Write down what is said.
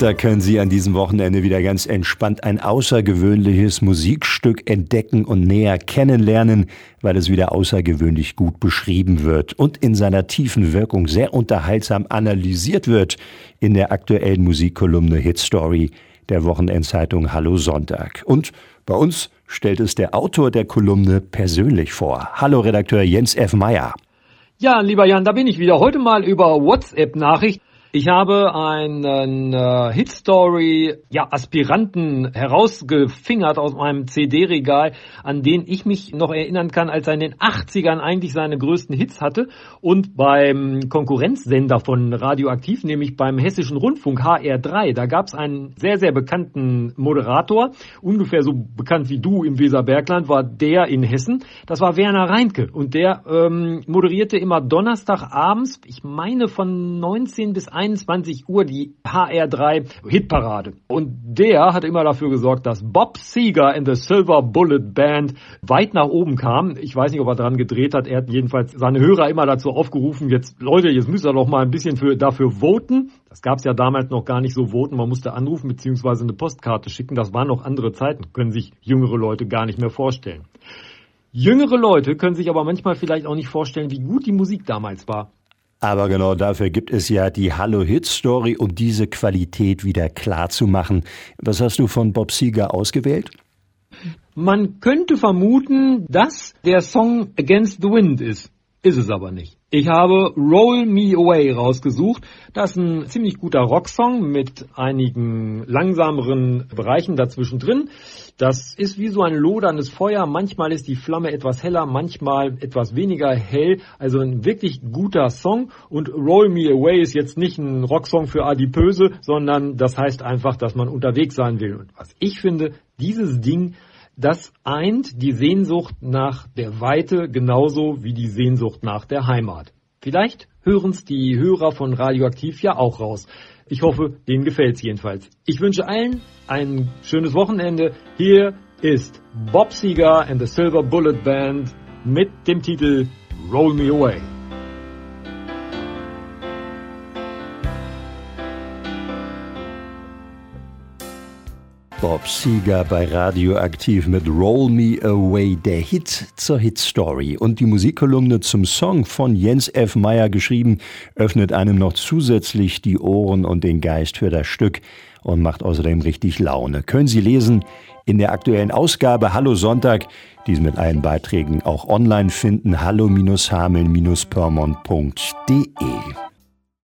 Da können Sie an diesem Wochenende wieder ganz entspannt ein außergewöhnliches Musikstück entdecken und näher kennenlernen, weil es wieder außergewöhnlich gut beschrieben wird und in seiner tiefen Wirkung sehr unterhaltsam analysiert wird in der aktuellen Musikkolumne Hit Story der Wochenendzeitung Hallo Sonntag. Und bei uns stellt es der Autor der Kolumne persönlich vor. Hallo Redakteur Jens F. Meyer. Ja, lieber Jan, da bin ich wieder. Heute mal über WhatsApp-Nachricht. Ich habe einen äh, Hitstory ja, Aspiranten herausgefingert aus meinem CD-Regal, an den ich mich noch erinnern kann, als er in den 80ern eigentlich seine größten Hits hatte und beim Konkurrenzsender von Radioaktiv, nämlich beim Hessischen Rundfunk HR3, da gab es einen sehr, sehr bekannten Moderator, ungefähr so bekannt wie du im Weserbergland, war der in Hessen. Das war Werner Reinke und der ähm, moderierte immer Donnerstagabends, ich meine von 19 bis 21 Uhr die HR3 Hitparade. Und der hat immer dafür gesorgt, dass Bob Seger in the Silver Bullet Band weit nach oben kam. Ich weiß nicht, ob er dran gedreht hat. Er hat jedenfalls seine Hörer immer dazu aufgerufen, jetzt Leute, jetzt müsst ihr doch mal ein bisschen für, dafür voten. Das gab es ja damals noch gar nicht so voten. Man musste anrufen bzw. eine Postkarte schicken. Das waren noch andere Zeiten. Können sich jüngere Leute gar nicht mehr vorstellen. Jüngere Leute können sich aber manchmal vielleicht auch nicht vorstellen, wie gut die Musik damals war. Aber genau dafür gibt es ja die Hallo Hit Story, um diese Qualität wieder klar zu machen. Was hast du von Bob Seger ausgewählt? Man könnte vermuten, dass der Song Against the Wind ist. Ist es aber nicht. Ich habe Roll Me Away rausgesucht. Das ist ein ziemlich guter Rocksong mit einigen langsameren Bereichen dazwischen drin. Das ist wie so ein loderndes Feuer. Manchmal ist die Flamme etwas heller, manchmal etwas weniger hell. Also ein wirklich guter Song. Und Roll Me Away ist jetzt nicht ein Rocksong für Adipöse, sondern das heißt einfach, dass man unterwegs sein will. Und was ich finde, dieses Ding das eint die Sehnsucht nach der Weite genauso wie die Sehnsucht nach der Heimat. Vielleicht hören's die Hörer von Radioaktiv ja auch raus. Ich hoffe, denen gefällt's jedenfalls. Ich wünsche allen ein schönes Wochenende. Hier ist Bob Seger and the Silver Bullet Band mit dem Titel Roll Me Away. Bob Seger bei Radioaktiv mit Roll Me Away, der Hit zur Hitstory. Und die Musikkolumne zum Song von Jens F. Meyer geschrieben, öffnet einem noch zusätzlich die Ohren und den Geist für das Stück und macht außerdem richtig Laune. Können Sie lesen in der aktuellen Ausgabe Hallo Sonntag, die Sie mit allen Beiträgen auch online finden, hallo-hameln-pörmont.de.